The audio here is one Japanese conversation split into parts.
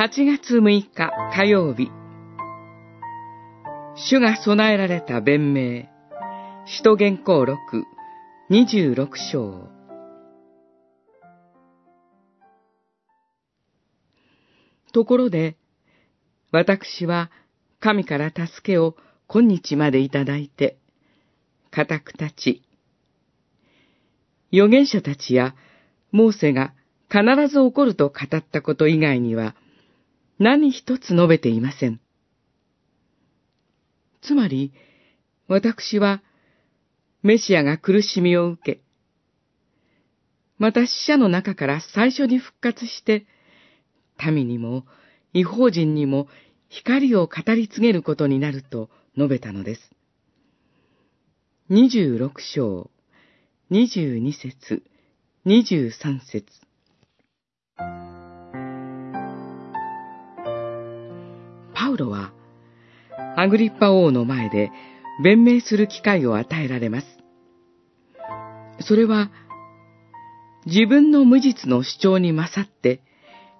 8月6日火曜日。主が備えられた弁明。使徒原稿録26章。ところで、私は神から助けを今日までいただいて、固く立ち、預言者たちやモーセが必ず起こると語ったこと以外には何一つ述べていません。つまり、私はメシアが苦しみを受け、また死者の中から最初に復活して、民にも違法人にも光を語り継げることになると述べたのです。26章、22節、23節パウロは、アグリッパ王の前で弁明する機会を与えられます。それは、自分の無実の主張に勝って、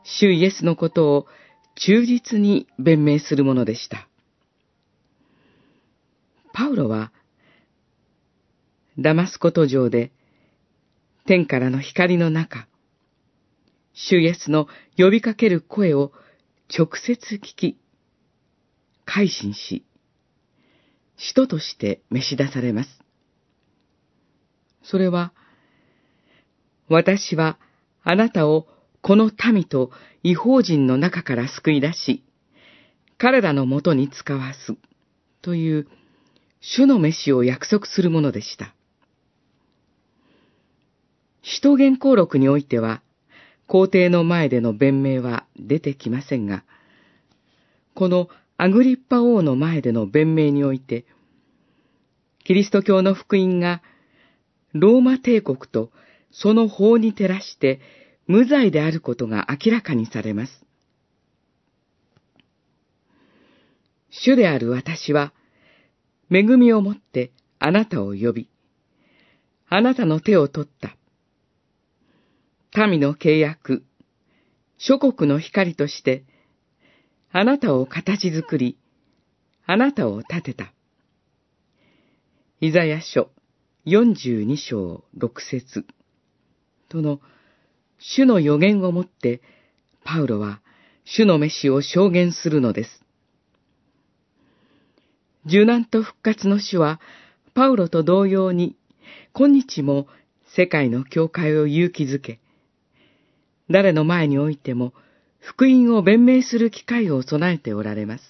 主イエスのことを忠実に弁明するものでした。パウロは、ダマスコ途上で、天からの光の中、主イエスの呼びかける声を直接聞き、改心し、使徒として召し出されます。それは、私はあなたをこの民と違法人の中から救い出し、彼らのもとに使わす、という主の飯を約束するものでした。使徒言行録においては、皇帝の前での弁明は出てきませんが、このアグリッパ王の前での弁明において、キリスト教の福音がローマ帝国とその法に照らして無罪であることが明らかにされます。主である私は、恵みをもってあなたを呼び、あなたの手を取った。民の契約、諸国の光として、あなたを形作り、あなたを立てた。イザヤ書42章6節との主の予言をもって、パウロは主の飯を証言するのです。受難と復活の主は、パウロと同様に、今日も世界の教会を勇気づけ、誰の前においても福音を弁明する機会を備えておられます。